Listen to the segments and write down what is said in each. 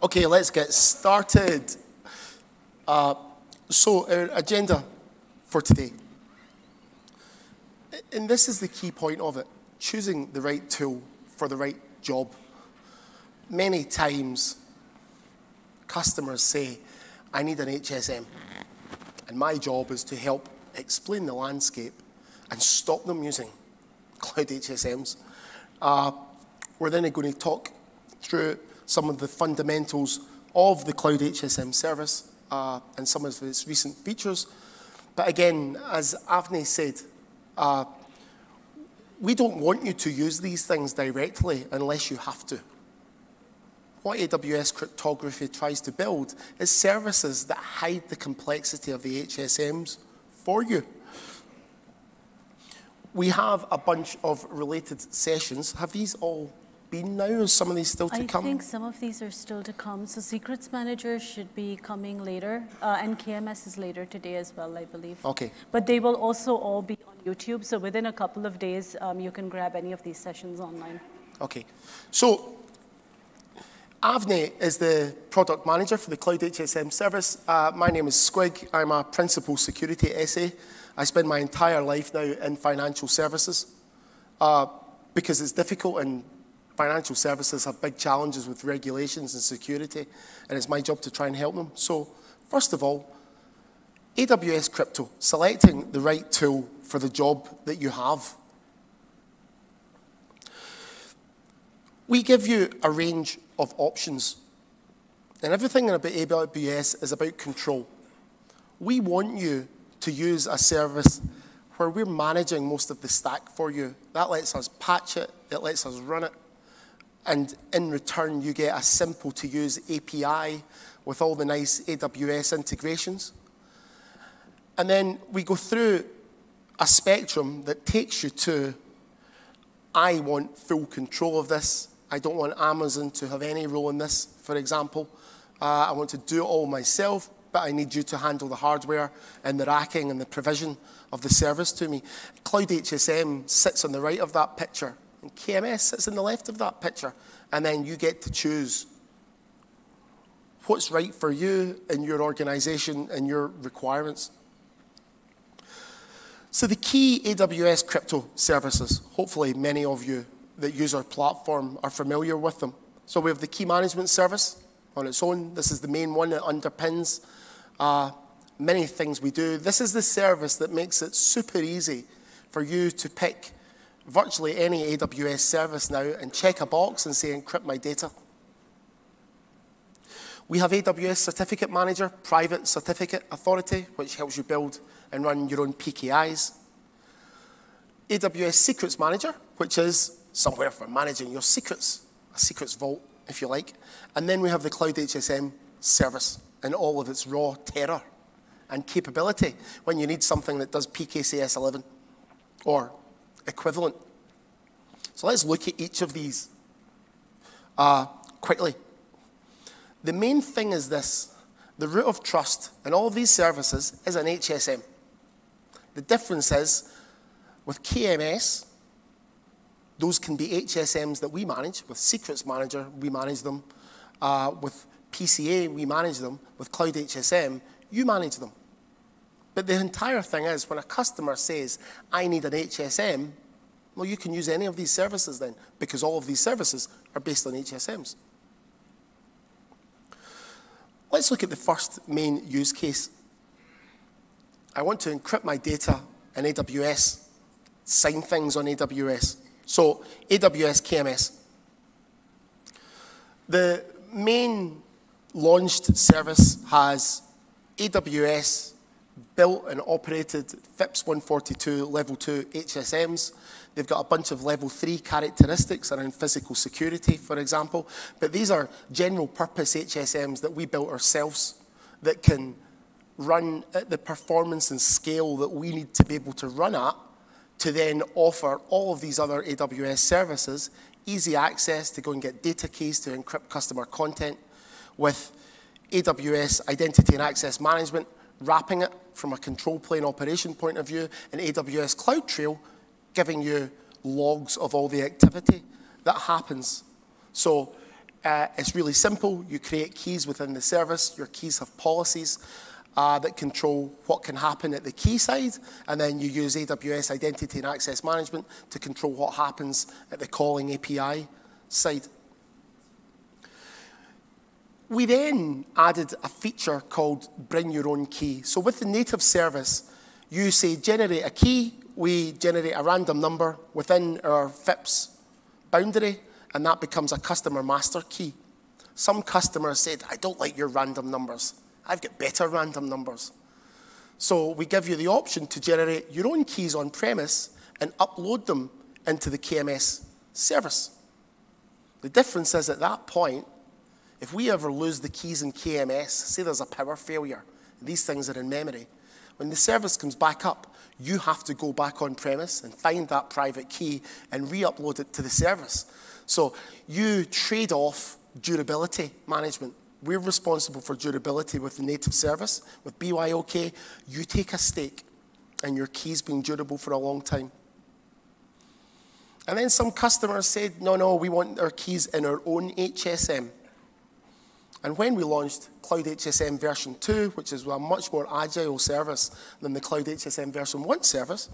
Okay, let's get started. Uh, so, our agenda for today. And this is the key point of it choosing the right tool for the right job. Many times, customers say, I need an HSM. And my job is to help explain the landscape and stop them using cloud HSMs. Uh, we're then going to talk through some of the fundamentals of the Cloud HSM service uh, and some of its recent features. But again, as Avni said, uh, we don't want you to use these things directly unless you have to. What AWS cryptography tries to build is services that hide the complexity of the HSMs for you. We have a bunch of related sessions. Have these all been now, or some of these still to I come? think some of these are still to come. So Secrets Manager should be coming later, uh, and KMS is later today as well, I believe. Okay. But they will also all be on YouTube. So within a couple of days, um, you can grab any of these sessions online. Okay. So Avni is the product manager for the Cloud HSM service. Uh, my name is Squig. I'm a principal security SA. I spend my entire life now in financial services uh, because it's difficult and financial services have big challenges with regulations and security, and it's my job to try and help them. So, first of all, AWS Crypto, selecting the right tool for the job that you have. We give you a range of options, and everything about AWS is about control. We want you to use a service where we're managing most of the stack for you. That lets us patch it, it lets us run it, and in return, you get a simple to use API with all the nice AWS integrations. And then we go through a spectrum that takes you to I want full control of this. I don't want Amazon to have any role in this, for example. Uh, I want to do it all myself, but I need you to handle the hardware and the racking and the provision of the service to me. Cloud HSM sits on the right of that picture, and KMS sits on the left of that picture. And then you get to choose what's right for you and your organization and your requirements. So, the key AWS crypto services, hopefully, many of you that use our platform are familiar with them. So, we have the key management service on its own. This is the main one that underpins uh, many things we do. This is the service that makes it super easy for you to pick virtually any AWS service now and check a box and say, encrypt my data. We have AWS Certificate Manager, Private Certificate Authority, which helps you build and run your own PKIs. AWS Secrets Manager, which is somewhere for managing your secrets, a secrets vault, if you like. And then we have the Cloud HSM service and all of its raw terror and capability when you need something that does PKCS 11 or equivalent. So let's look at each of these uh, quickly. The main thing is this the root of trust in all these services is an HSM. The difference is with KMS, those can be HSMs that we manage. With Secrets Manager, we manage them. Uh, with PCA, we manage them. With Cloud HSM, you manage them. But the entire thing is when a customer says, I need an HSM, well, you can use any of these services then, because all of these services are based on HSMs. Let's look at the first main use case. I want to encrypt my data in AWS, sign things on AWS. So, AWS KMS. The main launched service has AWS built and operated FIPS 142 level 2 HSMs. They've got a bunch of level 3 characteristics around physical security, for example. But these are general purpose HSMs that we built ourselves that can run at the performance and scale that we need to be able to run at to then offer all of these other AWS services easy access to go and get data keys to encrypt customer content with AWS identity and access management, wrapping it from a control plane operation point of view, and AWS CloudTrail giving you logs of all the activity that happens. So Uh, it's really simple. You create keys within the service. Your keys have policies uh, that control what can happen at the key side, and then you use AWS Identity and Access Management to control what happens at the calling API side. We then added a feature called Bring Your Own Key. So with the native service, you say generate a key, we generate a random number within our FIPS boundary, and that becomes a customer master key. Some customers said, I don't like your random numbers. I've got better random numbers. So we give you the option to generate your own keys on premise and upload them into the KMS service. The difference is at that point, if we ever lose the keys in KMS, say there's a power failure, these things are in memory, when the service comes back up, you have to go back on premise and find that private key and re-upload it to the service. So you trade off durability management. We're responsible for durability with the native service. With BYOK, you take a stake and your key's been durable for a long time. And then some customers said, no, no, we want our keys in our own HSM. And when we launched Cloud HSM version 2, which is a much more agile service than the Cloud HSM version 1 service,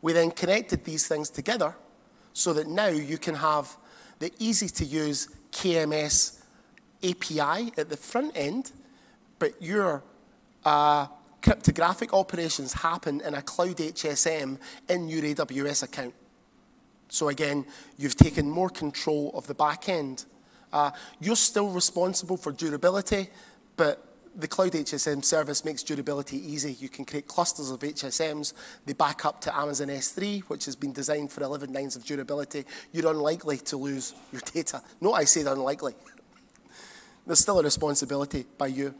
we then connected these things together so that now you can have the easy to use KMS API at the front end, but your uh, cryptographic operations happen in a Cloud HSM in your AWS account. So again, you've taken more control of the back end. Uh, you're still responsible for durability, but the Cloud HSM service makes durability easy. You can create clusters of HSMs. They back up to Amazon S3, which has been designed for 11 nines of durability. You're unlikely to lose your data. No, I said unlikely. There's still a responsibility by you.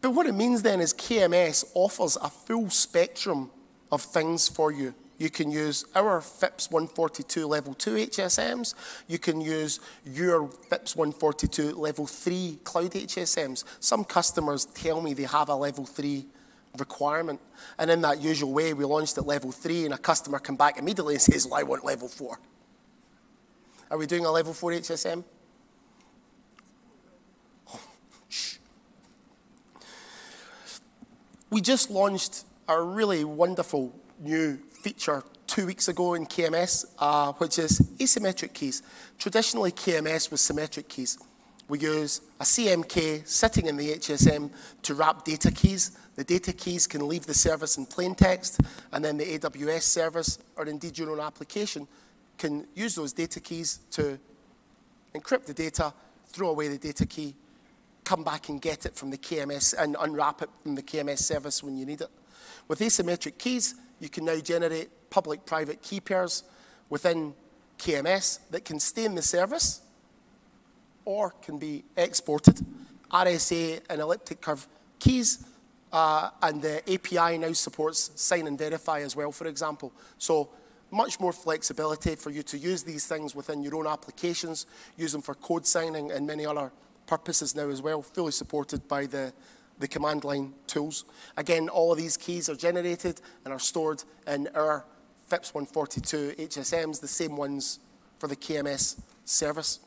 But what it means then is KMS offers a full spectrum of things for you. You can use our FIPS 142 level 2 HSMs. You can use your FIPS 142 level 3 cloud HSMs. Some customers tell me they have a level 3 requirement. And in that usual way, we launched at level 3 and a customer come back immediately and says, well, I want level 4. Are we doing a level 4 HSM? We just launched a really wonderful new feature two weeks ago in KMS, uh, which is asymmetric keys. Traditionally, KMS was symmetric keys. We use a CMK sitting in the HSM to wrap data keys. The data keys can leave the service in plain text, and then the AWS service, or indeed your own application, can use those data keys to encrypt the data, throw away the data key, come back and get it from the KMS, and unwrap it from the KMS service when you need it. With asymmetric keys, you can now generate public-private key pairs within KMS that can stay in the service or can be exported. RSA and elliptic curve keys, uh, and the API now supports sign and verify as well, for example. So much more flexibility for you to use these things within your own applications, use them for code signing and many other purposes now as well, fully supported by the the command line tools. Again, all of these keys are generated and are stored in our FIPS 142 HSMs, the same ones for the KMS service.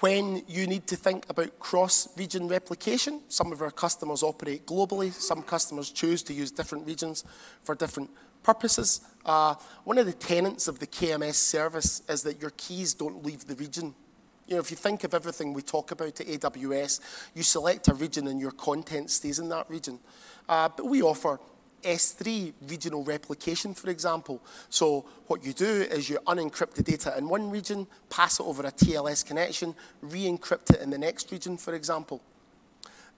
When you need to think about cross-region replication, some of our customers operate globally, some customers choose to use different regions for different purposes. Uh, one of the tenets of the KMS service is that your keys don't leave the region you know, if you think of everything we talk about at AWS, you select a region and your content stays in that region. Uh, but we offer S3 regional replication, for example. So what you do is you unencrypt the data in one region, pass it over a TLS connection, re-encrypt it in the next region, for example.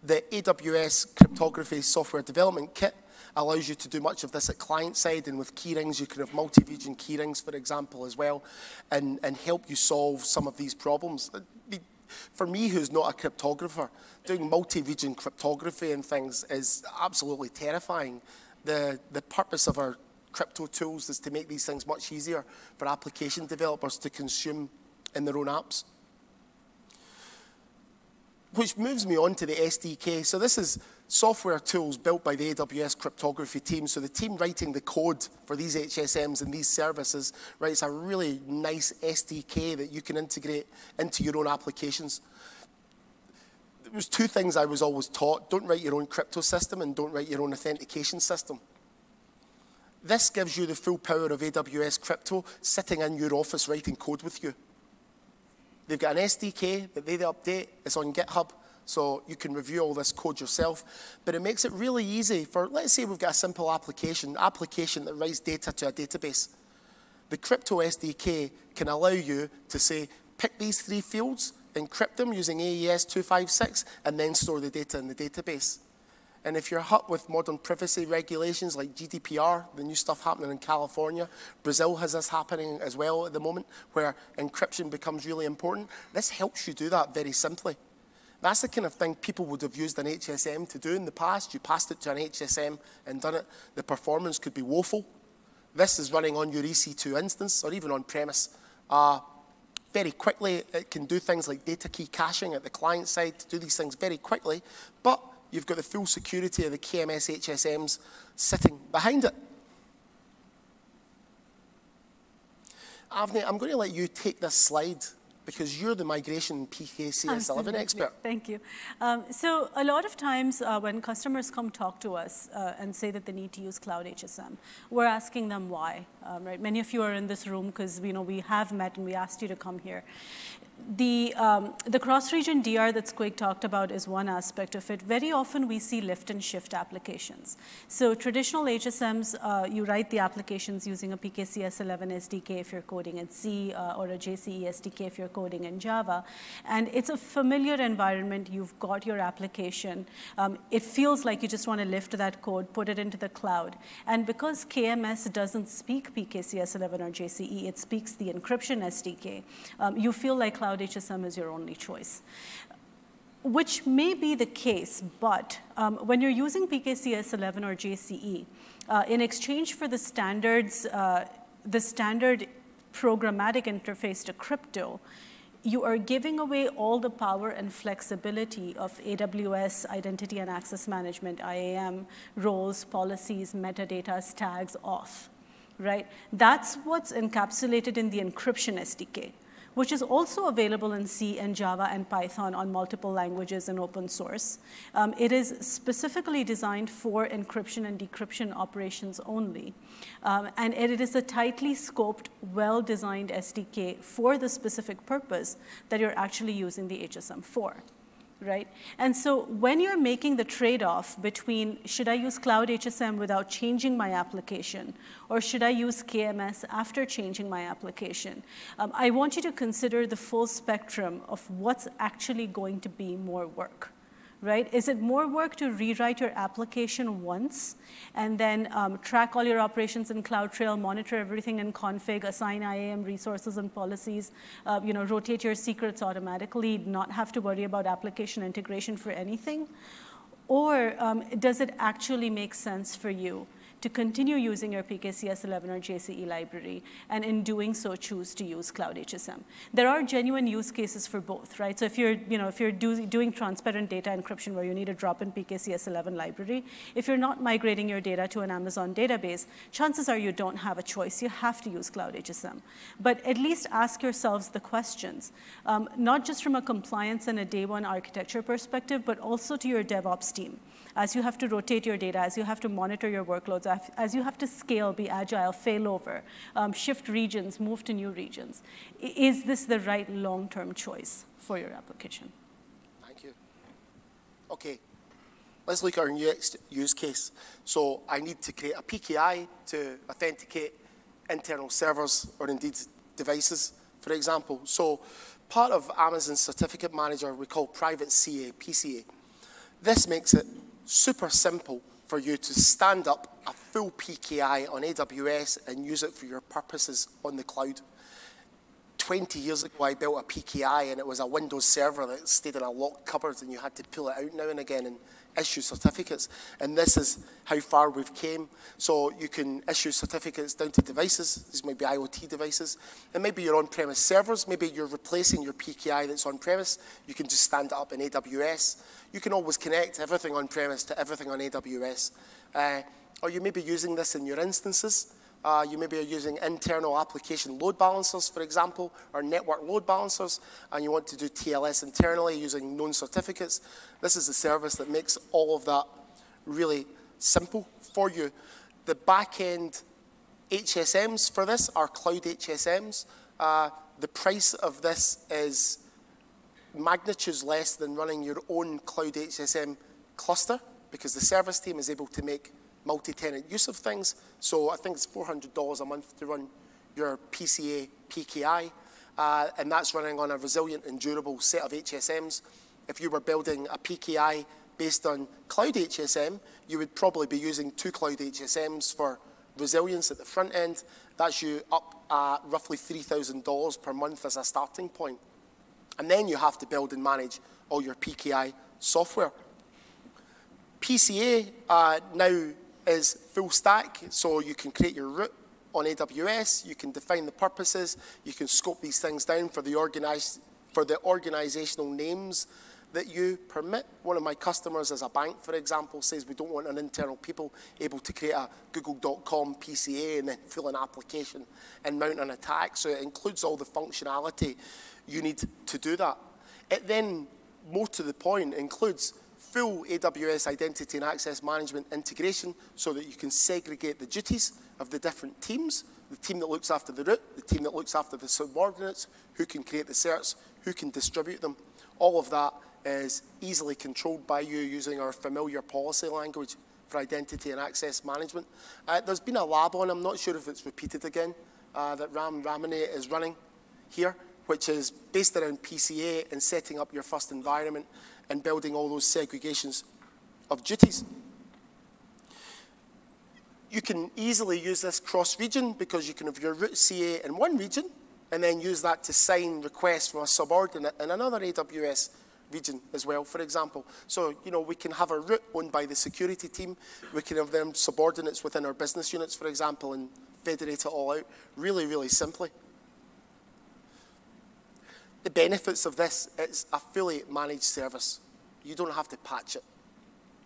The AWS Cryptography Software Development Kit allows you to do much of this at client side and with keyrings you can have multi-region keyrings for example as well and, and help you solve some of these problems. Uh, for me who's not a cryptographer, doing multi-region cryptography and things is absolutely terrifying. The, the purpose of our crypto tools is to make these things much easier for application developers to consume in their own apps. Which moves me on to the SDK. So this is software tools built by the AWS cryptography team. So the team writing the code for these HSMs and these services writes a really nice SDK that you can integrate into your own applications. There was two things I was always taught. Don't write your own crypto system and don't write your own authentication system. This gives you the full power of AWS crypto sitting in your office writing code with you. They've got an SDK that they update. It's on GitHub. So you can review all this code yourself. But it makes it really easy for, let's say we've got a simple application, application that writes data to a database. The Crypto SDK can allow you to say, pick these three fields, encrypt them using AES 256, and then store the data in the database. And if you're hot with modern privacy regulations like GDPR, the new stuff happening in California, Brazil has this happening as well at the moment, where encryption becomes really important. This helps you do that very simply. That's the kind of thing people would have used an HSM to do in the past. You passed it to an HSM and done it. The performance could be woeful. This is running on your EC2 instance or even on premise. Uh, very quickly, it can do things like data key caching at the client side to do these things very quickly, but you've got the full security of the KMS HSMs sitting behind it. Avni, I'm going to let you take this slide because you're the migration PKCS11 expert. Thank you. Um, so a lot of times uh, when customers come talk to us uh, and say that they need to use Cloud HSM, we're asking them why, um, right? Many of you are in this room because you know, we have met and we asked you to come here the, um, the cross-region DR that Squig talked about is one aspect of it. Very often we see lift and shift applications. So traditional HSMs, uh, you write the applications using a PKCS11 SDK if you're coding in C uh, or a JCE SDK if you're coding in Java. And it's a familiar environment. You've got your application. Um, it feels like you just want to lift that code, put it into the cloud. And because KMS doesn't speak PKCS11 or JCE, it speaks the encryption SDK, um, you feel like cloud HSM is your only choice which may be the case, but um, when you're using PKCS11 or JCE, uh, in exchange for the standards, uh, the standard programmatic interface to crypto, you are giving away all the power and flexibility of AWS identity and access management, IAM, roles, policies, metadata, tags off, right? That's what's encapsulated in the encryption SDK which is also available in C and Java and Python on multiple languages and open source. Um, it is specifically designed for encryption and decryption operations only. Um, and it is a tightly scoped, well-designed SDK for the specific purpose that you're actually using the HSM for right? And so when you're making the trade-off between should I use Cloud HSM without changing my application, or should I use KMS after changing my application, um, I want you to consider the full spectrum of what's actually going to be more work right? Is it more work to rewrite your application once and then um, track all your operations in CloudTrail, monitor everything in config, assign IAM resources and policies, uh, you know, rotate your secrets automatically, not have to worry about application integration for anything? Or um, does it actually make sense for you to continue using your PKCS11 or JCE library, and in doing so, choose to use Cloud HSM. There are genuine use cases for both, right? So if you're, you know, if you're do, doing transparent data encryption where you need a drop-in PKCS11 library, if you're not migrating your data to an Amazon database, chances are you don't have a choice. You have to use Cloud HSM. But at least ask yourselves the questions, um, not just from a compliance and a day one architecture perspective, but also to your DevOps team as you have to rotate your data, as you have to monitor your workloads, as you have to scale, be agile, fail over, um, shift regions, move to new regions. Is this the right long-term choice for your application? Thank you. Okay, let's look at our next use case. So I need to create a PKI to authenticate internal servers or indeed devices, for example. So part of Amazon's certificate manager we call private CA, PCA. This makes it super simple for you to stand up a full PKI on AWS and use it for your purposes on the cloud. 20 years ago, I built a PKI and it was a Windows server that stayed in a locked cupboard and you had to pull it out now and again and issue certificates. And this is how far we've came. So you can issue certificates down to devices. These might be IoT devices. And maybe your on-premise servers. Maybe you're replacing your PKI that's on-premise. You can just stand up in AWS. You can always connect everything on-premise to everything on AWS. Uh, or you may be using this in your instances. Uh, you maybe are using internal application load balancers, for example, or network load balancers, and you want to do TLS internally using known certificates. This is a service that makes all of that really simple for you. The back-end HSMs for this are cloud HSMs. Uh, the price of this is magnitudes less than running your own cloud HSM cluster because the service team is able to make multi-tenant use of things. So I think it's $400 a month to run your PCA PKI, uh, and that's running on a resilient and durable set of HSMs. If you were building a PKI based on cloud HSM, you would probably be using two cloud HSMs for resilience at the front end. That's you up at roughly $3,000 per month as a starting point. And then you have to build and manage all your PKI software. PCA uh, now is full stack, so you can create your root on AWS, you can define the purposes, you can scope these things down for the, organize, for the organizational names that you permit. One of my customers as a bank, for example, says we don't want an internal people able to create a google.com PCA and then fill an application and mount an attack. So it includes all the functionality you need to do that. It then, more to the point, includes full AWS identity and access management integration so that you can segregate the duties of the different teams, the team that looks after the root, the team that looks after the subordinates, who can create the certs, who can distribute them. All of that is easily controlled by you using our familiar policy language for identity and access management. Uh, there's been a lab on, I'm not sure if it's repeated again, uh, that Ram Ramani is running here, which is based around PCA and setting up your first environment and building all those segregations of duties. You can easily use this cross-region because you can have your root CA in one region and then use that to sign requests from a subordinate in another AWS region as well, for example. So, you know, we can have a root owned by the security team. We can have them subordinates within our business units, for example, and federate it all out really, really simply. The benefits of this is a fully managed service. You don't have to patch it.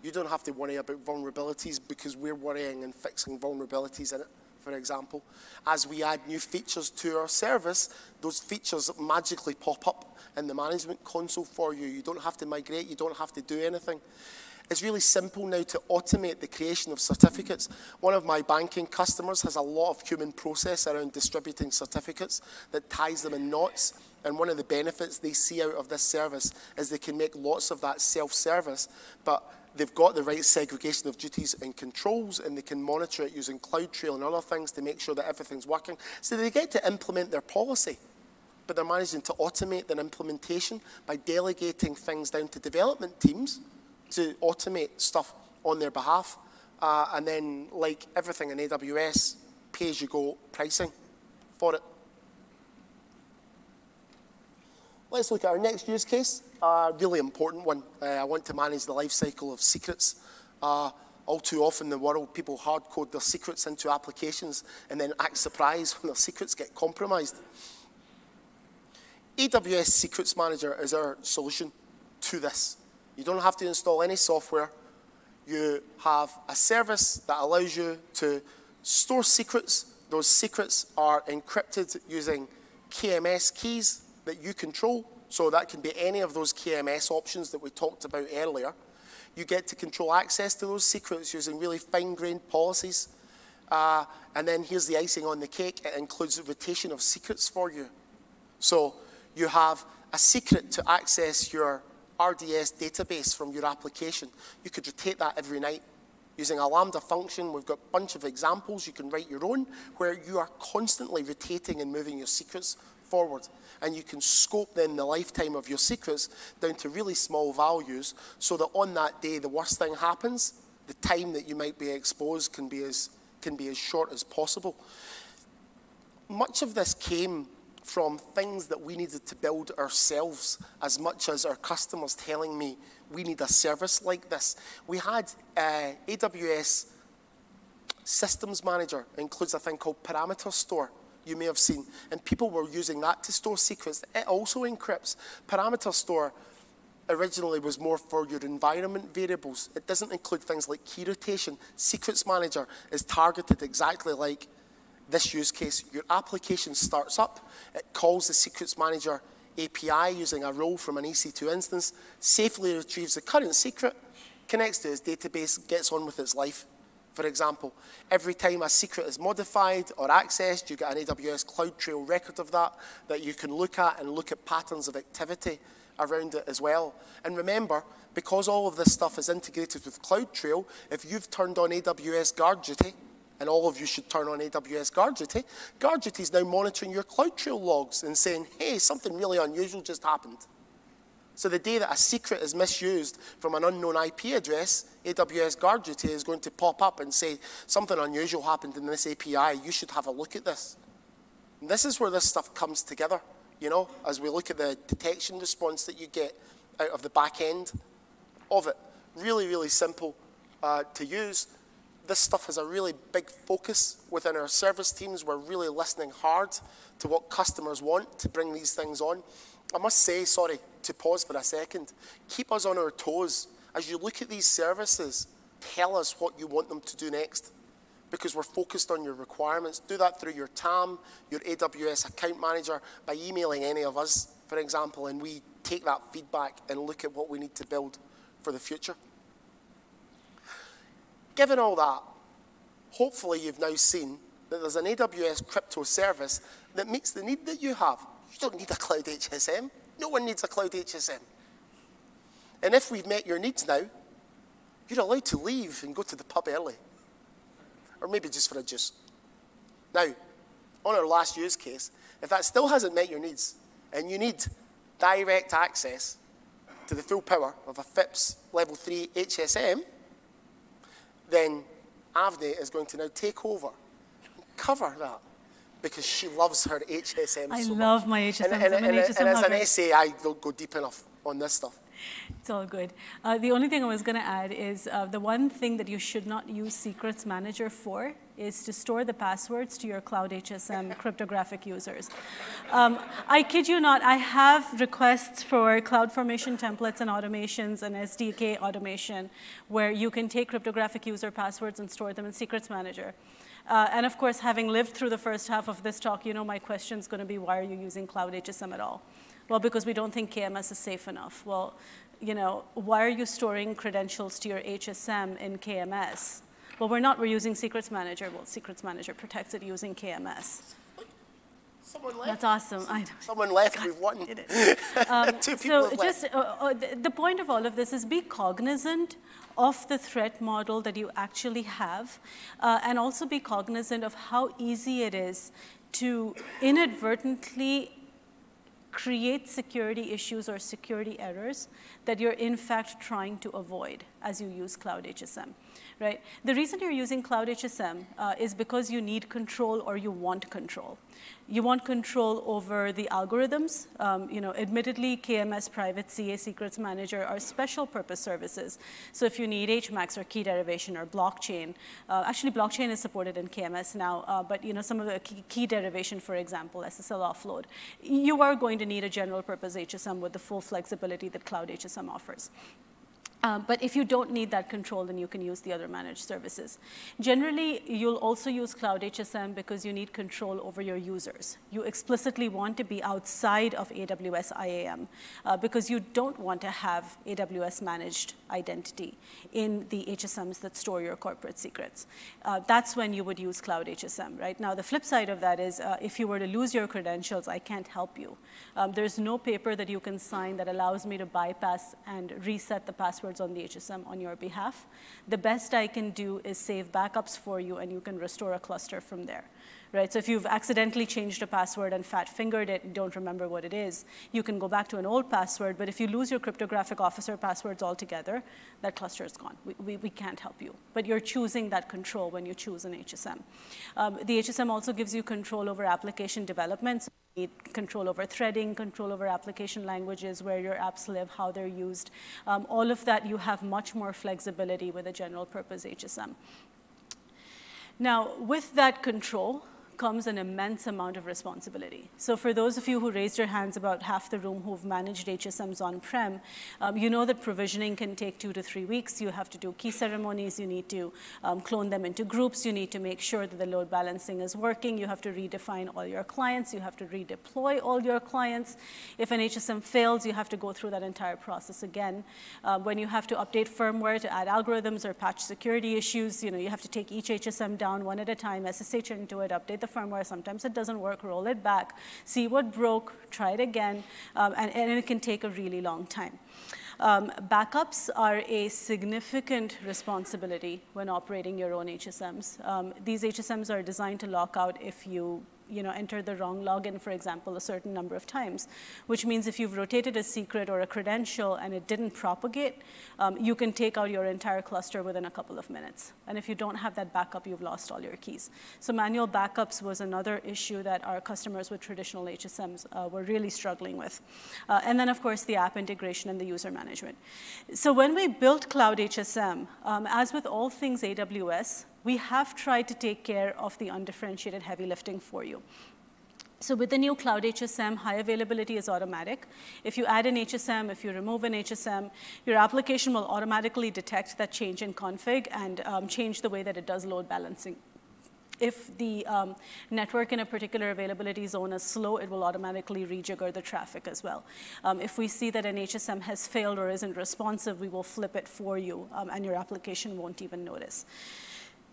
You don't have to worry about vulnerabilities because we're worrying and fixing vulnerabilities in it, for example. As we add new features to our service, those features magically pop up in the management console for you. You don't have to migrate, you don't have to do anything. It's really simple now to automate the creation of certificates. One of my banking customers has a lot of human process around distributing certificates that ties them in knots. And one of the benefits they see out of this service is they can make lots of that self-service, but they've got the right segregation of duties and controls and they can monitor it using CloudTrail and other things to make sure that everything's working. So they get to implement their policy, but they're managing to automate their implementation by delegating things down to development teams to automate stuff on their behalf. Uh, and then, like everything in AWS, pay-as-you-go pricing for it. Let's look at our next use case, a really important one. Uh, I want to manage the life cycle of secrets. Uh, all too often in the world, people hard code their secrets into applications and then act surprised when their secrets get compromised. AWS Secrets Manager is our solution to this. You don't have to install any software. You have a service that allows you to store secrets. Those secrets are encrypted using KMS keys that you control. So that can be any of those KMS options that we talked about earlier. You get to control access to those secrets using really fine-grained policies. Uh, and then here's the icing on the cake. It includes rotation of secrets for you. So you have a secret to access your RDS database from your application. You could rotate that every night using a Lambda function. We've got a bunch of examples. You can write your own where you are constantly rotating and moving your secrets forward. And you can scope then the lifetime of your secrets down to really small values so that on that day the worst thing happens, the time that you might be exposed can be as, can be as short as possible. Much of this came from things that we needed to build ourselves as much as our customers telling me we need a service like this. We had uh, AWS Systems Manager, includes a thing called Parameter Store you may have seen, and people were using that to store secrets. It also encrypts. Parameter Store originally was more for your environment variables. It doesn't include things like key rotation. Secrets Manager is targeted exactly like this use case. Your application starts up, it calls the Secrets Manager API using a role from an EC2 instance, safely retrieves the current secret, connects to its database, gets on with its life. For example, every time a secret is modified or accessed, you get an AWS CloudTrail record of that that you can look at and look at patterns of activity around it as well. And remember, because all of this stuff is integrated with CloudTrail, if you've turned on AWS Guard Duty, and all of you should turn on AWS Guard Duty, Guard Duty is now monitoring your CloudTrail logs and saying, hey, something really unusual just happened. So the day that a secret is misused from an unknown IP address, AWS Guard Duty is going to pop up and say, something unusual happened in this API, you should have a look at this. And this is where this stuff comes together, you know, as we look at the detection response that you get out of the back end of it. Really, really simple uh, to use this stuff has a really big focus within our service teams. We're really listening hard to what customers want to bring these things on. I must say, sorry, to pause for a second, keep us on our toes. As you look at these services, tell us what you want them to do next because we're focused on your requirements. Do that through your TAM, your AWS account manager, by emailing any of us, for example, and we take that feedback and look at what we need to build for the future. Given all that, hopefully you've now seen that there's an AWS crypto service that meets the need that you have. You don't need a cloud HSM. No one needs a cloud HSM. And if we've met your needs now, you're allowed to leave and go to the pub early. Or maybe just for a juice. Now, on our last use case, if that still hasn't met your needs, and you need direct access to the full power of a FIPS Level 3 HSM, then Avni is going to now take over and cover that because she loves her HSM I so love much. my HSM. And, and, I'm and, HSM and as an. SA, I don't go deep enough on this stuff. It's all good. Uh, the only thing I was going to add is uh, the one thing that you should not use Secrets Manager for is to store the passwords to your Cloud HSM cryptographic users. Um, I kid you not, I have requests for CloudFormation templates and automations and SDK automation where you can take cryptographic user passwords and store them in Secrets Manager. Uh, and of course, having lived through the first half of this talk, you know my question is going to be, why are you using Cloud HSM at all? Well, because we don't think KMS is safe enough. Well, you know, why are you storing credentials to your HSM in KMS? Well, we're not, we're using Secrets Manager. Well, Secrets Manager protects it using KMS. Someone left. That's awesome. I know. Someone left. We've won. It is. Um, Two people so just, uh, uh, the, the point of all of this is be cognizant of the threat model that you actually have, uh, and also be cognizant of how easy it is to inadvertently create security issues or security errors that you're in fact trying to avoid as you use Cloud HSM, right? The reason you're using Cloud HSM uh, is because you need control or you want control. You want control over the algorithms. Um, you know, admittedly, KMS Private CA Secrets Manager are special purpose services. So if you need HMACs or key derivation or blockchain, uh, actually blockchain is supported in KMS now, uh, but you know, some of the key, key derivation, for example, SSL offload, you are going to need a general purpose HSM with the full flexibility that Cloud HSM offers. Uh, but if you don't need that control, then you can use the other managed services. Generally, you'll also use Cloud HSM because you need control over your users. You explicitly want to be outside of AWS IAM uh, because you don't want to have AWS managed identity in the HSMs that store your corporate secrets. Uh, that's when you would use Cloud HSM, right? Now, the flip side of that is uh, if you were to lose your credentials, I can't help you. Um, there's no paper that you can sign that allows me to bypass and reset the on the HSM on your behalf. The best I can do is save backups for you, and you can restore a cluster from there. Right? So if you've accidentally changed a password and fat fingered it and don't remember what it is, you can go back to an old password. But if you lose your cryptographic officer passwords altogether, that cluster is gone. We, we, we can't help you. But you're choosing that control when you choose an HSM. Um, the HSM also gives you control over application development. Control over threading, control over application languages, where your apps live, how they're used. Um, all of that, you have much more flexibility with a general purpose HSM. Now, with that control, comes an immense amount of responsibility. So for those of you who raised your hands, about half the room who've managed HSMs on-prem, um, you know that provisioning can take two to three weeks. You have to do key ceremonies. You need to um, clone them into groups. You need to make sure that the load balancing is working. You have to redefine all your clients. You have to redeploy all your clients. If an HSM fails, you have to go through that entire process again. Uh, when you have to update firmware to add algorithms or patch security issues, you know, you have to take each HSM down one at a time, SSH into it, update the firmware. Sometimes it doesn't work, roll it back, see what broke, try it again, um, and, and it can take a really long time. Um, backups are a significant responsibility when operating your own HSMs. Um, these HSMs are designed to lock out if you you know, enter the wrong login, for example, a certain number of times, which means if you've rotated a secret or a credential and it didn't propagate, um, you can take out your entire cluster within a couple of minutes. And if you don't have that backup, you've lost all your keys. So manual backups was another issue that our customers with traditional HSMs uh, were really struggling with. Uh, and then, of course, the app integration and the user management. So when we built Cloud HSM, um, as with all things AWS, we have tried to take care of the undifferentiated heavy lifting for you. So with the new Cloud HSM, high availability is automatic. If you add an HSM, if you remove an HSM, your application will automatically detect that change in config and um, change the way that it does load balancing. If the um, network in a particular availability zone is slow, it will automatically rejigger the traffic as well. Um, if we see that an HSM has failed or isn't responsive, we will flip it for you, um, and your application won't even notice.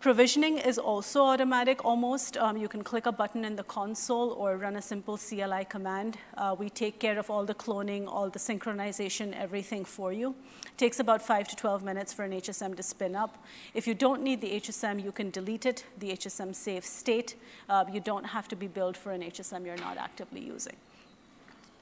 Provisioning is also automatic almost. Um, you can click a button in the console or run a simple CLI command. Uh, we take care of all the cloning, all the synchronization, everything for you. It takes about 5 to 12 minutes for an HSM to spin up. If you don't need the HSM, you can delete it. The HSM saves state. Uh, you don't have to be billed for an HSM you're not actively using.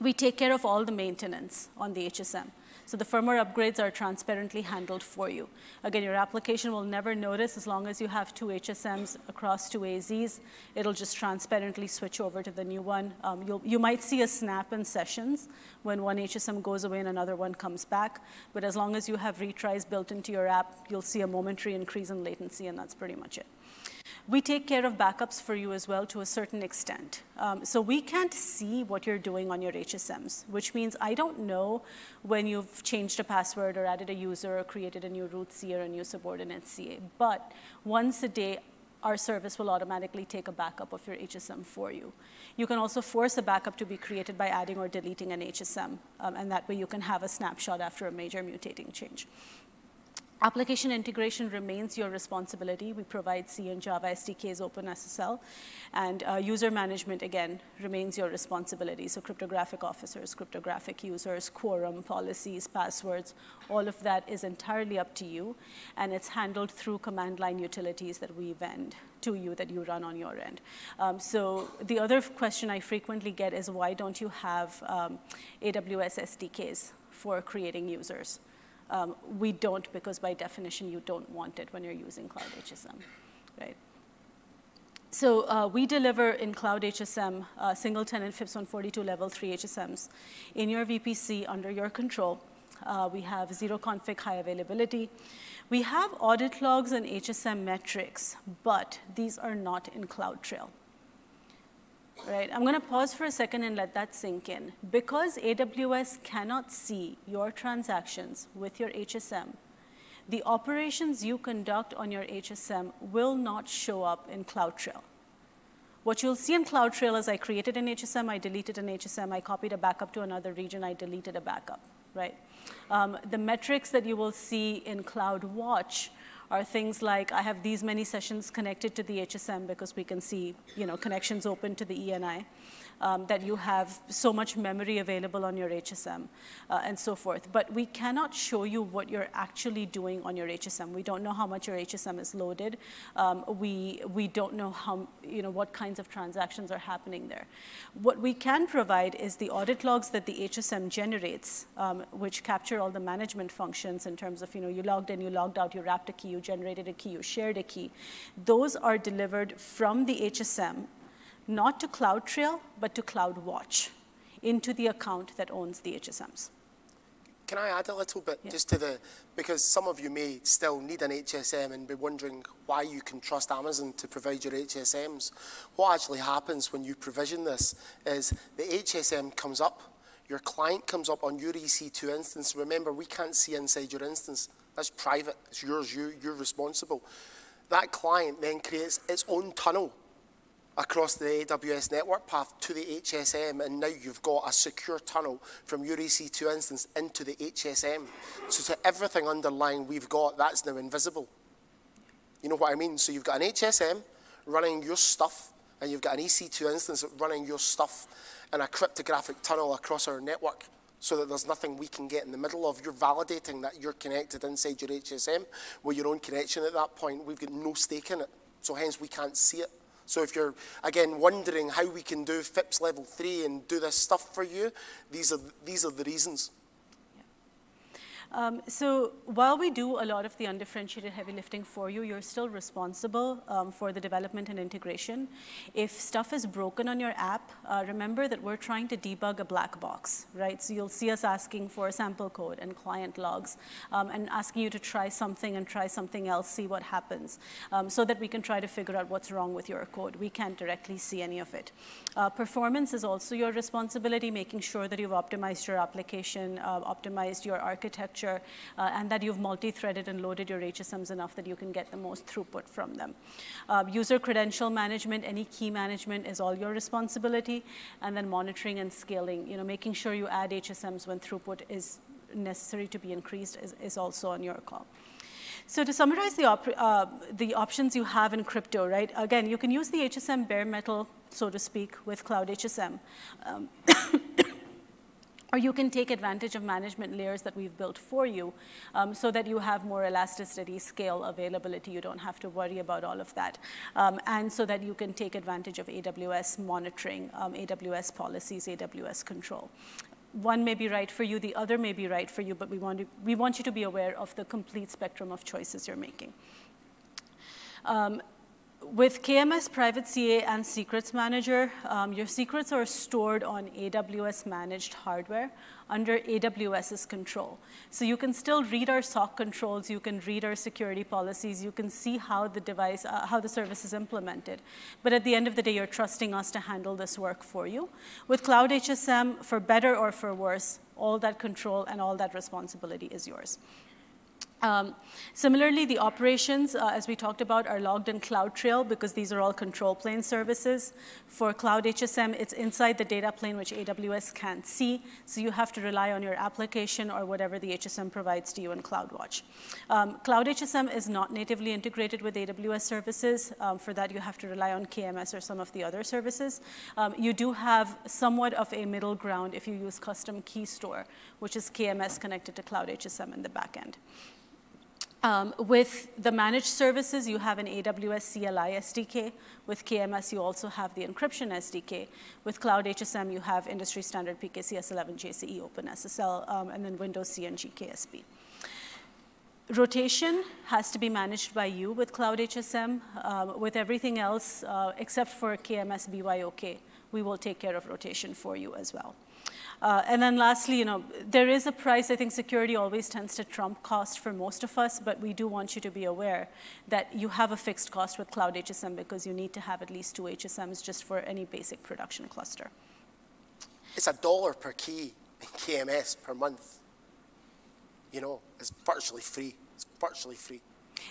We take care of all the maintenance on the HSM. So the firmware upgrades are transparently handled for you. Again, your application will never notice as long as you have two HSMs across two AZs. It'll just transparently switch over to the new one. Um, you might see a snap in sessions when one HSM goes away and another one comes back. But as long as you have retries built into your app, you'll see a momentary increase in latency, and that's pretty much it. We take care of backups for you as well to a certain extent. Um, so we can't see what you're doing on your HSMs, which means I don't know when you've changed a password or added a user or created a new root C or a new subordinate CA. But once a day, our service will automatically take a backup of your HSM for you. You can also force a backup to be created by adding or deleting an HSM, um, and that way you can have a snapshot after a major mutating change. Application integration remains your responsibility. We provide C and Java SDKs, OpenSSL. And uh, user management, again, remains your responsibility. So cryptographic officers, cryptographic users, quorum, policies, passwords, all of that is entirely up to you. And it's handled through command line utilities that we vend to you that you run on your end. Um, so the other question I frequently get is why don't you have um, AWS SDKs for creating users? Um, we don't because by definition you don't want it when you're using Cloud HSM, right? So uh, we deliver in Cloud HSM uh, single tenant FIPS 142 level 3 HSMs in your VPC under your control. Uh, we have zero config high availability. We have audit logs and HSM metrics, but these are not in CloudTrail right? I'm going to pause for a second and let that sink in. Because AWS cannot see your transactions with your HSM, the operations you conduct on your HSM will not show up in CloudTrail. What you'll see in CloudTrail is I created an HSM, I deleted an HSM, I copied a backup to another region, I deleted a backup, right? Um, the metrics that you will see in CloudWatch are things like I have these many sessions connected to the HSM because we can see you know, connections open to the ENI. Um, that you have so much memory available on your HSM uh, and so forth. But we cannot show you what you're actually doing on your HSM. We don't know how much your HSM is loaded. Um, we, we don't know how, you know, what kinds of transactions are happening there. What we can provide is the audit logs that the HSM generates, um, which capture all the management functions in terms of, you know, you logged in, you logged out, you wrapped a key, you generated a key, you shared a key. Those are delivered from the HSM not to CloudTrail, but to CloudWatch, into the account that owns the HSMs. Can I add a little bit yeah. just to the, because some of you may still need an HSM and be wondering why you can trust Amazon to provide your HSMs. What actually happens when you provision this is the HSM comes up, your client comes up on your EC2 instance. Remember, we can't see inside your instance. That's private, it's yours, you, you're responsible. That client then creates its own tunnel across the AWS network path to the HSM, and now you've got a secure tunnel from your EC2 instance into the HSM. So to everything underlying we've got, that's now invisible. You know what I mean? So you've got an HSM running your stuff, and you've got an EC2 instance running your stuff in a cryptographic tunnel across our network so that there's nothing we can get in the middle of. You're validating that you're connected inside your HSM with your own connection at that point. We've got no stake in it, so hence we can't see it. So if you're, again, wondering how we can do FIPS level three and do this stuff for you, these are, these are the reasons. Um, so while we do a lot of the undifferentiated heavy lifting for you, you're still responsible um, for the development and integration. If stuff is broken on your app, uh, remember that we're trying to debug a black box, right? So you'll see us asking for sample code and client logs um, and asking you to try something and try something else, see what happens, um, so that we can try to figure out what's wrong with your code. We can't directly see any of it. Uh, performance is also your responsibility, making sure that you've optimized your application, uh, optimized your architecture, uh, and that you've multi-threaded and loaded your HSMs enough that you can get the most throughput from them. Uh, user credential management, any key management is all your responsibility, and then monitoring and scaling, you know, making sure you add HSMs when throughput is necessary to be increased is, is also on your call. So to summarize the, op uh, the options you have in crypto, right? Again, you can use the HSM bare metal, so to speak, with Cloud HSM. Um, or you can take advantage of management layers that we've built for you um, so that you have more elasticity, scale, availability. You don't have to worry about all of that. Um, and so that you can take advantage of AWS monitoring, um, AWS policies, AWS control. One may be right for you, the other may be right for you, but we want, to, we want you to be aware of the complete spectrum of choices you're making. Um, with KMS Private CA and Secrets Manager, um, your secrets are stored on AWS managed hardware under AWS's control. So you can still read our SOC controls, you can read our security policies, you can see how the device, uh, how the service is implemented. But at the end of the day, you're trusting us to handle this work for you. With Cloud HSM, for better or for worse, all that control and all that responsibility is yours. Um, similarly, the operations, uh, as we talked about, are logged in CloudTrail because these are all control plane services. For Cloud HSM, it's inside the data plane, which AWS can't see, so you have to rely on your application or whatever the HSM provides to you in CloudWatch. Um, Cloud HSM is not natively integrated with AWS services. Um, for that, you have to rely on KMS or some of the other services. Um, you do have somewhat of a middle ground if you use custom key store, which is KMS connected to Cloud HSM in the back end. Um, with the managed services, you have an AWS CLI SDK. With KMS, you also have the encryption SDK. With Cloud HSM, you have industry standard PKCS11 JCE OpenSSL, um, and then Windows CNG KSP. Rotation has to be managed by you with Cloud HSM. Um, with everything else, uh, except for KMS BYOK, we will take care of rotation for you as well. Uh, and then lastly, you know, there is a price. I think security always tends to trump cost for most of us, but we do want you to be aware that you have a fixed cost with Cloud HSM because you need to have at least two HSMs just for any basic production cluster. It's a dollar per key in KMS per month. You know, it's virtually free. It's virtually free.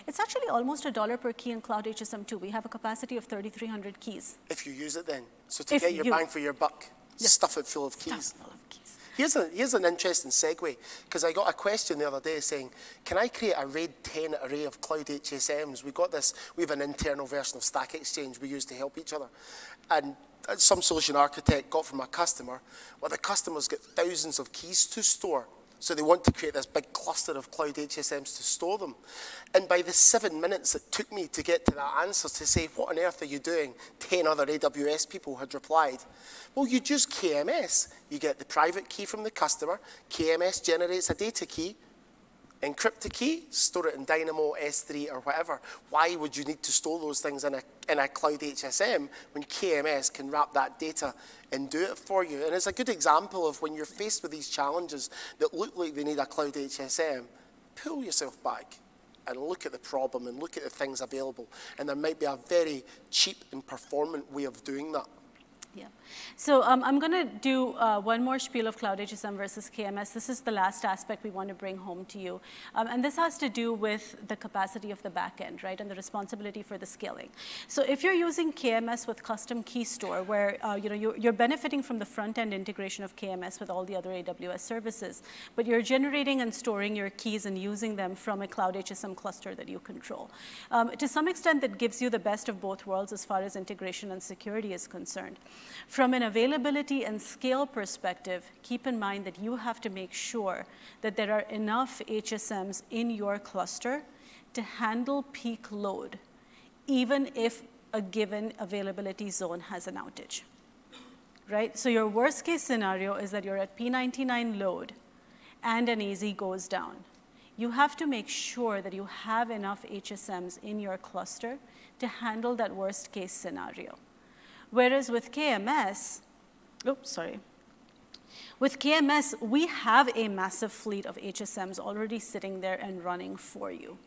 It's actually almost a dollar per key in Cloud HSM too. We have a capacity of 3,300 keys. If you use it then. So to if get your you, bang for your buck, yeah. stuff it full of keys. Full of keys. Here's, a, here's an interesting segue, because I got a question the other day saying, can I create a RAID 10 array of cloud HSMs? We got this, we have an internal version of Stack Exchange we use to help each other. And uh, some solution architect got from a customer, well, the customer's got thousands of keys to store. So they want to create this big cluster of cloud HSMs to store them. And by the seven minutes it took me to get to that answer to say, what on earth are you doing? 10 other AWS people had replied. Well, you use KMS. You get the private key from the customer. KMS generates a data key encrypt the key, store it in Dynamo, S3, or whatever. Why would you need to store those things in a, in a cloud HSM when KMS can wrap that data and do it for you? And it's a good example of when you're faced with these challenges that look like they need a cloud HSM, pull yourself back and look at the problem and look at the things available. And there might be a very cheap and performant way of doing that. Yeah. So um, I'm going to do uh, one more spiel of Cloud HSM versus KMS. This is the last aspect we want to bring home to you. Um, and this has to do with the capacity of the backend, right, and the responsibility for the scaling. So if you're using KMS with custom key store, where uh, you know, you're, you're, benefiting from the front-end integration of KMS with all the other AWS services, but you're generating and storing your keys and using them from a Cloud HSM cluster that you control. Um, to some extent, that gives you the best of both worlds as far as integration and security is concerned. From an availability and scale perspective, keep in mind that you have to make sure that there are enough HSMs in your cluster to handle peak load, even if a given availability zone has an outage. Right? So your worst case scenario is that you're at P99 load and an AZ goes down. You have to make sure that you have enough HSMs in your cluster to handle that worst case scenario. Whereas with KMS, oops, sorry. With KMS, we have a massive fleet of HSMs already sitting there and running for you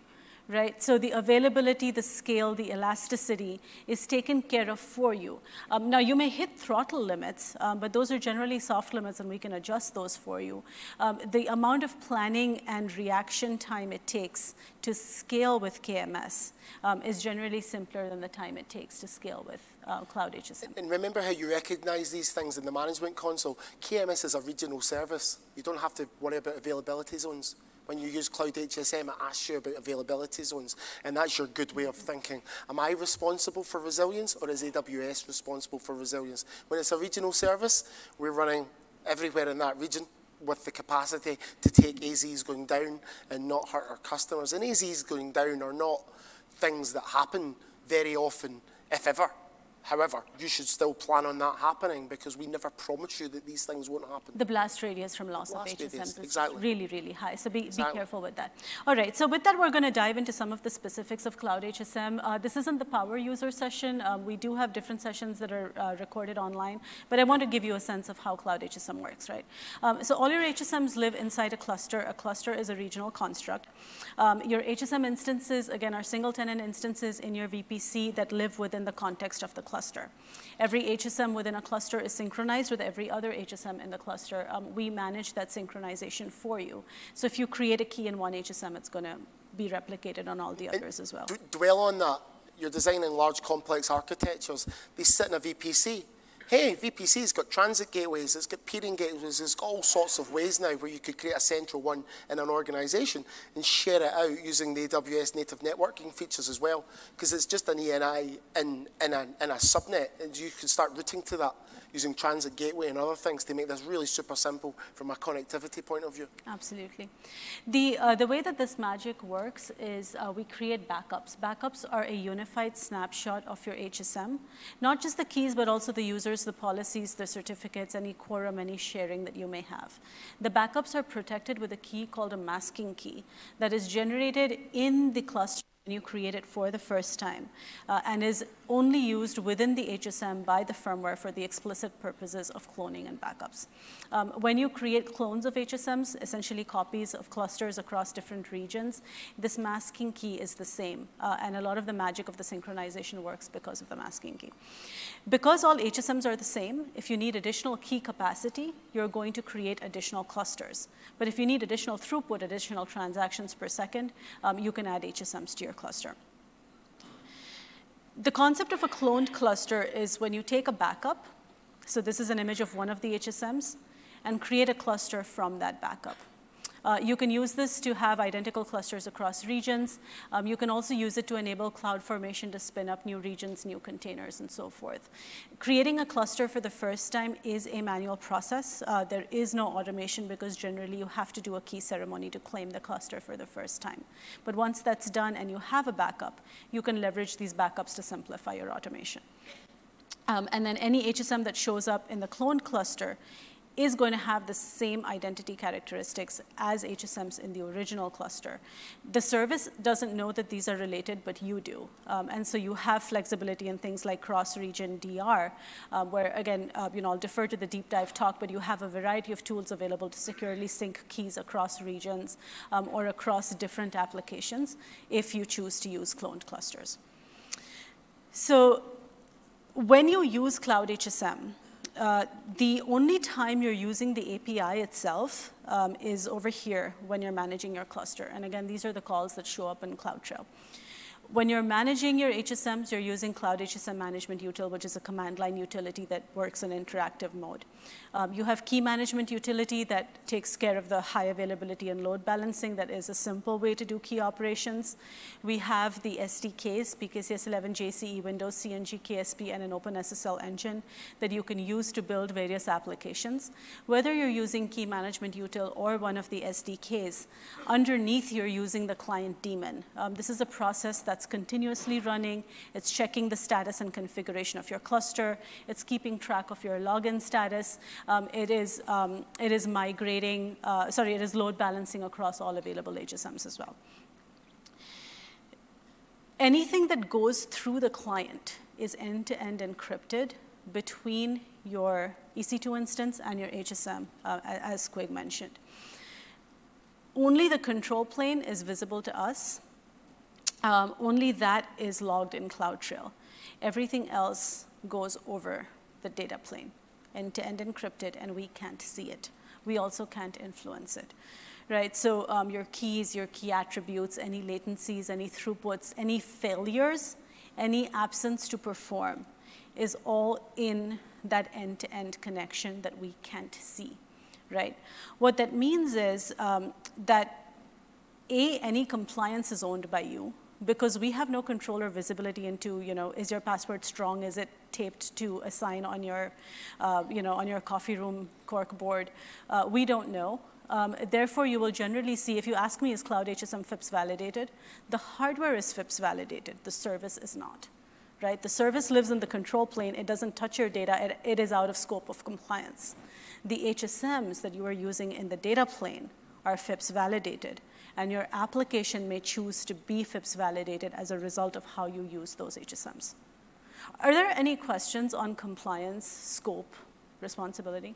right? So the availability, the scale, the elasticity is taken care of for you. Um, now, you may hit throttle limits, um, but those are generally soft limits, and we can adjust those for you. Um, the amount of planning and reaction time it takes to scale with KMS um, is generally simpler than the time it takes to scale with uh, Cloud HSM. And remember how you recognize these things in the management console? KMS is a regional service. You don't have to worry about availability zones. When you use Cloud HSM, it asks you about availability zones, and that's your good way of thinking. Am I responsible for resilience, or is AWS responsible for resilience? When it's a regional service, we're running everywhere in that region with the capacity to take AZs going down and not hurt our customers. And AZs going down are not things that happen very often, if ever. However, you should still plan on that happening because we never promise you that these things won't happen. The blast radius from loss blast of HSMs is exactly. really, really high. So be, exactly. be careful with that. All right, so with that, we're going to dive into some of the specifics of Cloud HSM. Uh, this isn't the power user session. Um, we do have different sessions that are uh, recorded online, but I want to give you a sense of how Cloud HSM works, right? Um, so all your HSMs live inside a cluster. A cluster is a regional construct. Um, your HSM instances, again, are single tenant instances in your VPC that live within the context of the cluster. Every HSM within a cluster is synchronized with every other HSM in the cluster. Um, we manage that synchronization for you. So if you create a key in one HSM, it's going to be replicated on all the others as well. Dwell on that. You're designing large complex architectures. They sit in a VPC hey, VPC's got transit gateways, it's got peering gateways, it's got all sorts of ways now where you could create a central one in an organization and share it out using the AWS native networking features as well, because it's just an ENI in, in, a, in a subnet, and you can start routing to that using Transit Gateway and other things to make this really super simple from a connectivity point of view. Absolutely. The, uh, the way that this magic works is uh, we create backups. Backups are a unified snapshot of your HSM, not just the keys, but also the users, the policies, the certificates, any quorum, any sharing that you may have. The backups are protected with a key called a masking key that is generated in the cluster you create it for the first time uh, and is only used within the HSM by the firmware for the explicit purposes of cloning and backups. Um, when you create clones of HSMs, essentially copies of clusters across different regions, this masking key is the same. Uh, and a lot of the magic of the synchronization works because of the masking key. Because all HSMs are the same, if you need additional key capacity, you're going to create additional clusters. But if you need additional throughput, additional transactions per second, um, you can add HSMs to your cluster. The concept of a cloned cluster is when you take a backup, so this is an image of one of the HSMs, and create a cluster from that backup. Uh, you can use this to have identical clusters across regions. Um, you can also use it to enable cloud formation to spin up new regions, new containers, and so forth. Creating a cluster for the first time is a manual process. Uh, there is no automation because generally you have to do a key ceremony to claim the cluster for the first time. But once that's done and you have a backup, you can leverage these backups to simplify your automation. Um, and then any HSM that shows up in the cloned cluster is going to have the same identity characteristics as HSMs in the original cluster. The service doesn't know that these are related, but you do. Um, and so you have flexibility in things like cross-region DR, um, where again, uh, you know, I'll defer to the deep dive talk, but you have a variety of tools available to securely sync keys across regions um, or across different applications if you choose to use cloned clusters. So when you use Cloud HSM, uh, the only time you're using the API itself um, is over here when you're managing your cluster. And again, these are the calls that show up in CloudTrail. When you're managing your HSMs, you're using Cloud HSM Management Util, which is a command line utility that works in interactive mode. Um, you have key management utility that takes care of the high availability and load balancing. That is a simple way to do key operations. We have the SDKs, PKCS11, JCE, Windows CNG, KSP, and an OpenSSL engine that you can use to build various applications. Whether you're using key management util or one of the SDKs, underneath you're using the client daemon. Um, this is a process that's continuously running. It's checking the status and configuration of your cluster. It's keeping track of your login status. Um, it, is, um, it is migrating, uh, sorry, it is load balancing across all available HSMs as well. Anything that goes through the client is end-to-end -end encrypted between your EC2 instance and your HSM, uh, as Quig mentioned. Only the control plane is visible to us. Um, only that is logged in CloudTrail. Everything else goes over the data plane end-to-end encrypted, and we can't see it. We also can't influence it, right? So um, your keys, your key attributes, any latencies, any throughputs, any failures, any absence to perform is all in that end-to-end -end connection that we can't see, right? What that means is um, that A, any compliance is owned by you, because we have no control or visibility into, you know, is your password strong? Is it taped to a sign on your, uh, you know, on your coffee room cork board? Uh, we don't know. Um, therefore, you will generally see, if you ask me, is Cloud HSM FIPS validated? The hardware is FIPS validated. The service is not, right? The service lives in the control plane. It doesn't touch your data. It, it is out of scope of compliance. The HSMs that you are using in the data plane are FIPS validated and your application may choose to be FIPS validated as a result of how you use those HSMs. Are there any questions on compliance, scope, responsibility?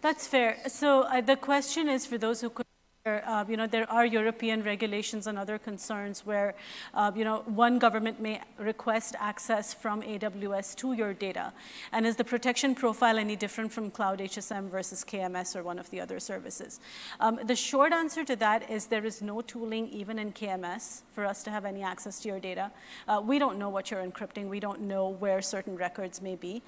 That's fair. So uh, the question is for those who could uh, you know, there are European regulations and other concerns where, uh, you know, one government may request access from AWS to your data. And is the protection profile any different from Cloud HSM versus KMS or one of the other services? Um, the short answer to that is there is no tooling even in KMS for us to have any access to your data. Uh, we don't know what you're encrypting. We don't know where certain records may be.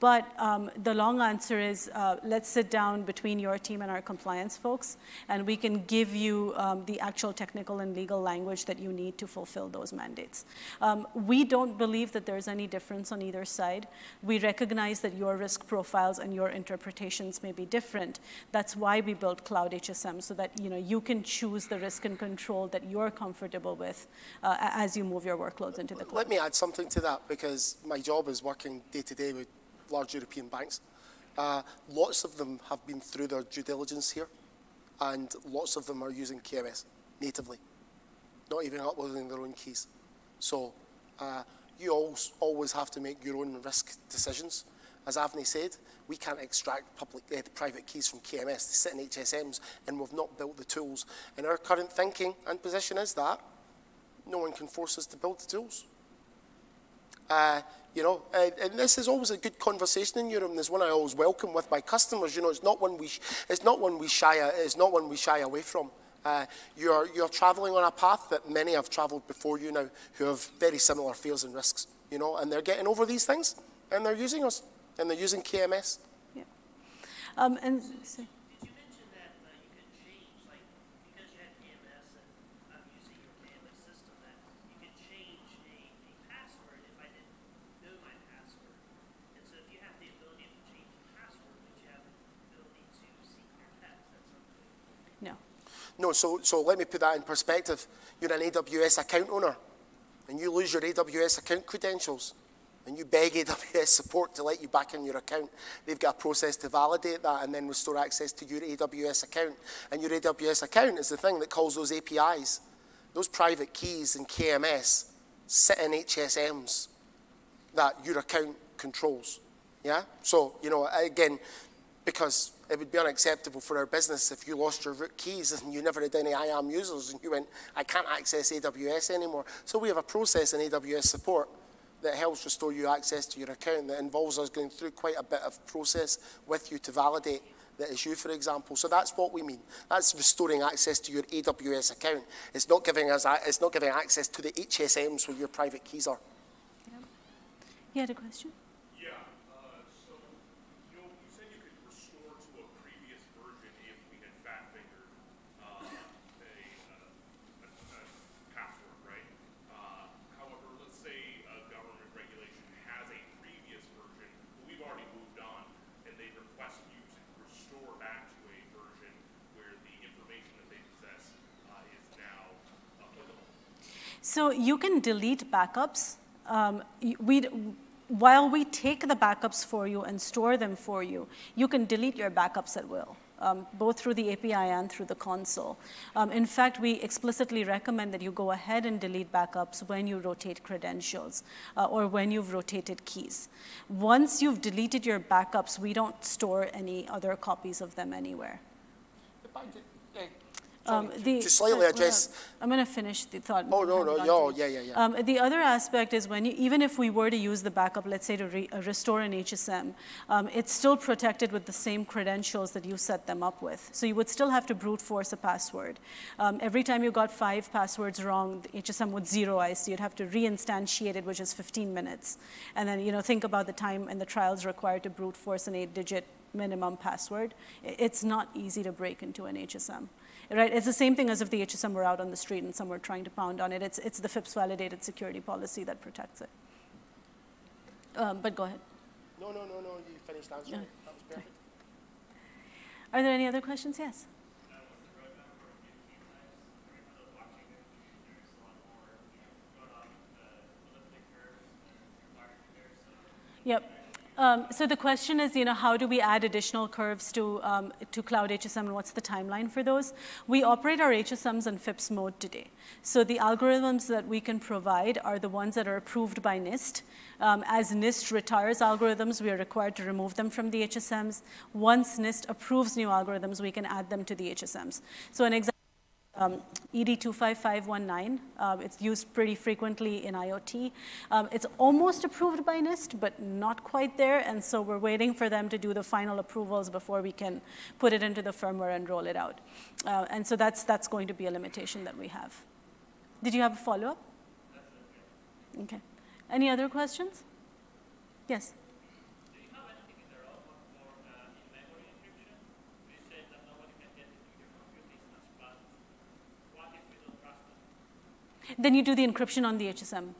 But um, the long answer is uh, let's sit down between your team and our compliance folks, and we can give you um, the actual technical and legal language that you need to fulfill those mandates. Um, we don't believe that there's any difference on either side. We recognize that your risk profiles and your interpretations may be different. That's why we built Cloud HSM, so that you, know, you can choose the risk and control that you're comfortable with uh, as you move your workloads into the cloud. Let me add something to that, because my job is working day to day with large European banks. Uh, lots of them have been through their due diligence here and lots of them are using KMS natively, not even uploading their own keys. So uh, you always, have to make your own risk decisions. As Avni said, we can't extract public, uh, private keys from KMS. They sit in HSMs, and we've not built the tools. And our current thinking and position is that no one can force us to build the tools. Uh, you know, uh, and this is always a good conversation in Europe, and there's one I always welcome with my customers. You know, it's not one we, it's not one we shy, it's not one we shy away from. Uh, you're, you're traveling on a path that many have traveled before you now who have very similar fears and risks, you know, and they're getting over these things and they're using us and they're using KMS. Yeah. Um, and so, No, so, so let me put that in perspective. You're an AWS account owner, and you lose your AWS account credentials, and you beg AWS support to let you back in your account. They've got a process to validate that and then restore access to your AWS account. And your AWS account is the thing that calls those APIs. Those private keys in KMS sit in HSMs that your account controls. Yeah? So, you know, again, because it would be unacceptable for our business if you lost your root keys and you never had any IAM users and you went, I can't access AWS anymore. So we have a process in AWS support that helps restore you access to your account that involves us going through quite a bit of process with you to validate that is you, for example. So that's what we mean. That's restoring access to your AWS account. It's not giving us, it's not giving access to the HSMs where your private keys are. Yeah. You had a question? So you can delete backups. Um, we, while we take the backups for you and store them for you, you can delete your backups at will. Um, both through the API and through the console. Um, in fact, we explicitly recommend that you go ahead and delete backups when you rotate credentials uh, or when you've rotated keys. Once you've deleted your backups, we don't store any other copies of them anywhere. Um, the, to slightly address. I'm going to finish the thought. Oh, no, no, no, yeah, yeah, yeah. Um, the other aspect is when you, even if we were to use the backup, let's say to re, uh, restore an HSM, um, it's still protected with the same credentials that you set them up with. So you would still have to brute force a password. Um, every time you got five passwords wrong, the HSM would zeroize, so you'd have to reinstantiate it, which is 15 minutes. And then, you know, think about the time and the trials required to brute force an eight-digit minimum password. It's not easy to break into an HSM right? It's the same thing as if the HSM were out on the street and some were trying to pound on it. It's, it's the FIPS validated security policy that protects it. Um, but go ahead. No, no, no, no, you finished answering. Yeah. That was perfect. Are there any other questions? Yes. Yep. Um, so the question is, you know, how do we add additional curves to, um, to Cloud HSM and what's the timeline for those? We operate our HSMs in FIPS mode today. So the algorithms that we can provide are the ones that are approved by NIST. Um, as NIST retires algorithms, we are required to remove them from the HSMs. Once NIST approves new algorithms, we can add them to the HSMs. So an example um, ED25519. Um, it's used pretty frequently in IoT. Um, it's almost approved by NIST, but not quite there, and so we're waiting for them to do the final approvals before we can put it into the firmware and roll it out. Uh, and so that's, that's going to be a limitation that we have. Did you have a follow-up? Okay. Any other questions? Yes. Then you do the encryption on the HSM.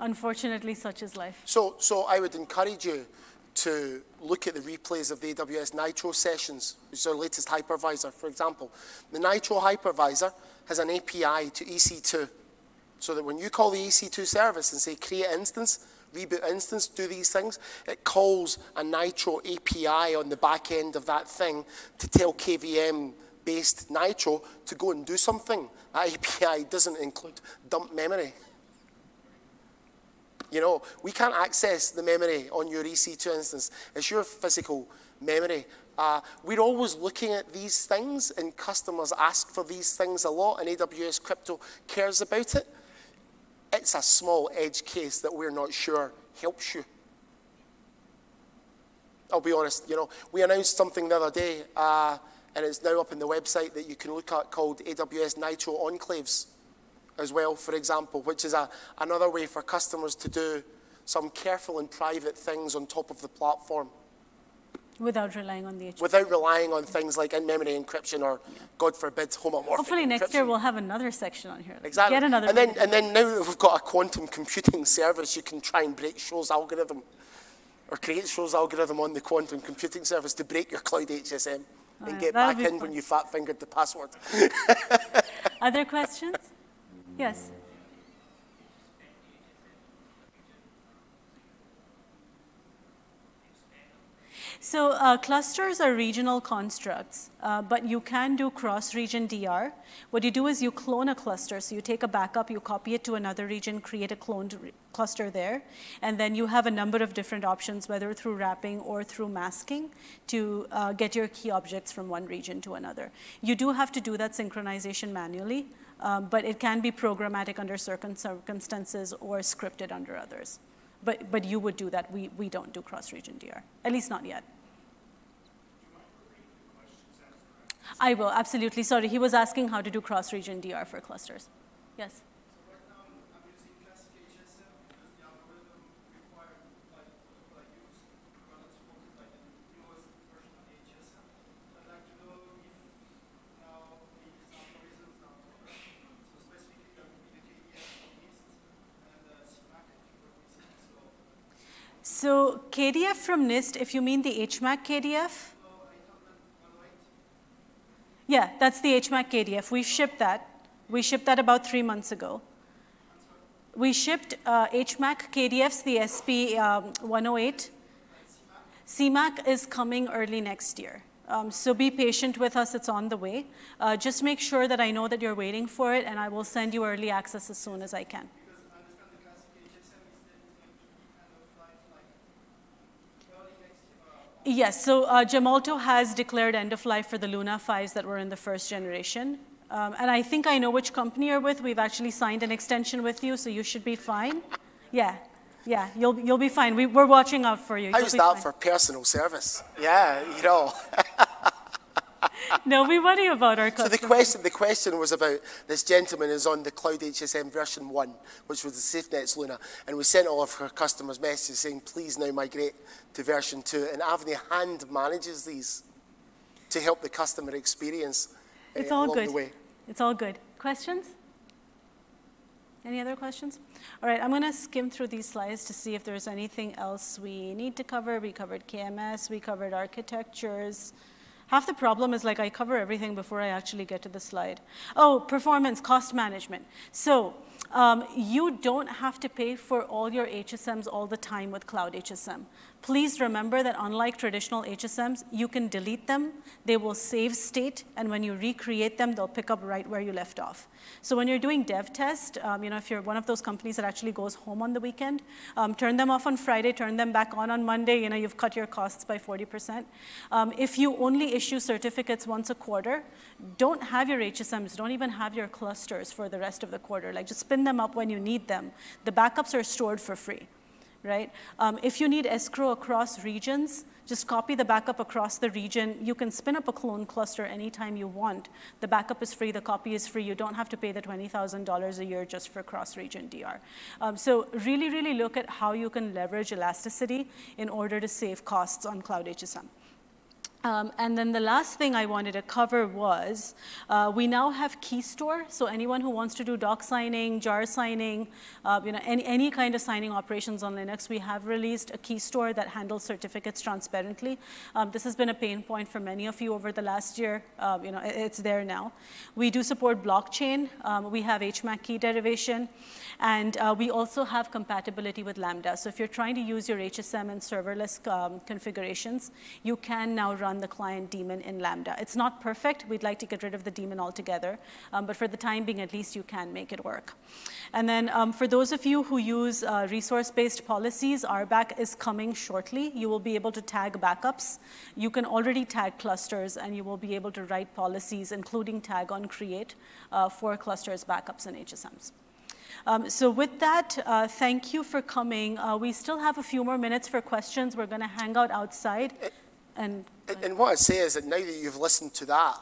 Unfortunately, such is life. So, so I would encourage you to look at the replays of the AWS Nitro sessions, which is our latest hypervisor. For example, the Nitro hypervisor has an API to EC2, so that when you call the EC2 service and say create instance, reboot instance do these things. It calls a Nitro API on the back end of that thing to tell KVM based Nitro to go and do something. That API doesn't include dump memory. You know, we can't access the memory on your EC2 instance. It's your physical memory. Uh, we're always looking at these things, and customers ask for these things a lot, and AWS Crypto cares about it. It's a small edge case that we're not sure helps you. I'll be honest, you know, we announced something the other day, uh, and it's now up on the website that you can look at called AWS Nitro Enclaves as well, for example, which is a, another way for customers to do some careful and private things on top of the platform. Without relying on the HTTP. Without relying on things like in-memory encryption or, yeah. God forbid, homomorphic Hopefully next encryption. year we'll have another section on here. Exactly. Get another and then, and then now that we've got a quantum computing service, you can try and break Shor's algorithm or create Shor's algorithm on the quantum computing service to break your cloud HSM oh, and yeah, get back in fun. when you fat-fingered the password. Other questions? Yes. So uh, clusters are regional constructs, uh, but you can do cross-region DR. What you do is you clone a cluster. So you take a backup, you copy it to another region, create a cloned cluster there, and then you have a number of different options, whether through wrapping or through masking, to uh, get your key objects from one region to another. You do have to do that synchronization manually, um, but it can be programmatic under certain circumstances or scripted under others. But, but you would do that. We, we don't do cross-region DR, at least not yet. I will, absolutely. Sorry, he was asking how to do cross-region DR for clusters. Yes? So KDF from NIST, if you mean the HMAC KDF? Yeah, that's the HMAC KDF. We shipped that. We shipped that about three months ago. We shipped uh, HMAC KDFs, the SP um, 108. CMAC is coming early next year. Um, so be patient with us, it's on the way. Uh, just make sure that I know that you're waiting for it, and I will send you early access as soon as I can. Yes, so uh, Gemalto has declared end of life for the Luna 5s that were in the first generation. Um, and I think I know which company you're with. We've actually signed an extension with you, so you should be fine. Yeah, yeah, you'll, you'll be fine. We, are watching out for you. How's that fine. for personal service? Yeah, you know. no, we worry about our customers. So the question, the question was about this gentleman is on the Cloud HSM version 1, which was the SafeNets Luna, and we sent all of her customers messages saying, please now migrate to version 2. And Avni hand manages these to help the customer experience it's uh, all good. It's all good. Questions? Any other questions? All right, I'm going to skim through these slides to see if there's anything else we need to cover. We covered KMS, we covered architectures, Half the problem is like I cover everything before I actually get to the slide. Oh, performance, cost management. So um, you don't have to pay for all your HSMs all the time with Cloud HSM. Please remember that unlike traditional HSMs, you can delete them, they will save state, and when you recreate them, they'll pick up right where you left off. So when you're doing dev test, um, you know, if you're one of those companies that actually goes home on the weekend, um, turn them off on Friday, turn them back on on Monday, you know, you've cut your costs by 40%. Um, if you only issue certificates once a quarter, don't have your HSMs, don't even have your clusters for the rest of the quarter. Like just spin them up when you need them. The backups are stored for free right? Um, if you need escrow across regions, just copy the backup across the region. You can spin up a clone cluster anytime you want. The backup is free, the copy is free. You don't have to pay the $20,000 a year just for cross-region DR. Um, so really, really look at how you can leverage elasticity in order to save costs on Cloud HSM. Um, and then the last thing I wanted to cover was uh, we now have KeyStore. So anyone who wants to do doc signing, jar signing, uh, you know, any, any kind of signing operations on Linux, we have released a KeyStore that handles certificates transparently. Um, this has been a pain point for many of you over the last year. Uh, you know, it's there now. We do support blockchain. Um, we have HMAC key derivation. And uh, we also have compatibility with Lambda. So if you're trying to use your HSM and serverless um, configurations, you can now run the client daemon in Lambda. It's not perfect. We'd like to get rid of the daemon altogether. Um, but for the time being, at least you can make it work. And then um, for those of you who use uh, resource-based policies, RBAC is coming shortly. You will be able to tag backups. You can already tag clusters, and you will be able to write policies, including tag on create, uh, for clusters, backups, and HSMs. Um, so with that, uh, thank you for coming. Uh, we still have a few more minutes for questions. We're going to hang out outside. And, and, and what I'd say is that now that you've listened to that,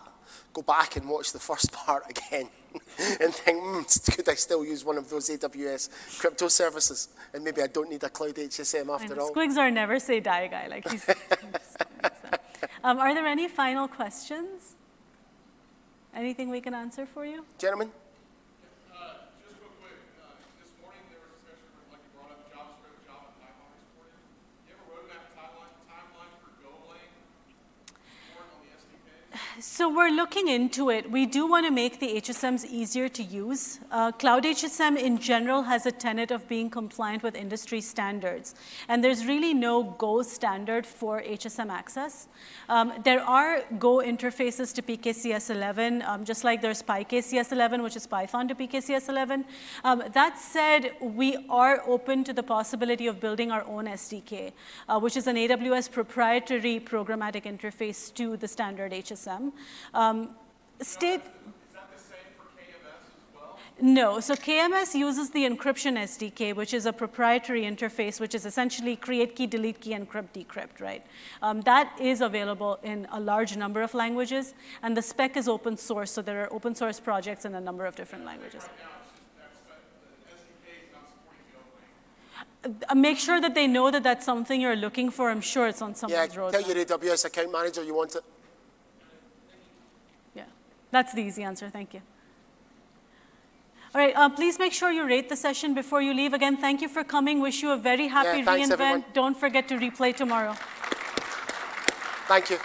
go back and watch the first part again and think, mm, could I still use one of those AWS crypto services? And maybe I don't need a cloud HSM after all. Squigs are never say die guy. Like he's, um, are there any final questions? Anything we can answer for you? Gentlemen? So we're looking into it. We do want to make the HSMs easier to use. Uh, Cloud HSM in general has a tenet of being compliant with industry standards. And there's really no Go standard for HSM access. Um, there are Go interfaces to PKCS 11, um, just like there's PyKCS 11, which is Python to PKCS 11. Um, that said, we are open to the possibility of building our own SDK, uh, which is an AWS proprietary programmatic interface to the standard HSM. Um, state. No, so KMS uses the encryption SDK, which is a proprietary interface, which is essentially create key, delete key, encrypt, decrypt, right? Um, that is available in a large number of languages, and the spec is open source, so there are open source projects in a number of different languages. Uh, make sure that they know that that's something you're looking for. I'm sure it's on someone's yeah, roadmap. tell your AWS account manager you want it. That's the easy answer. Thank you. All right, uh, please make sure you rate the session before you leave. Again, thank you for coming. Wish you a very happy yeah, thanks, reInvent. Everyone. Don't forget to replay tomorrow. Thank you.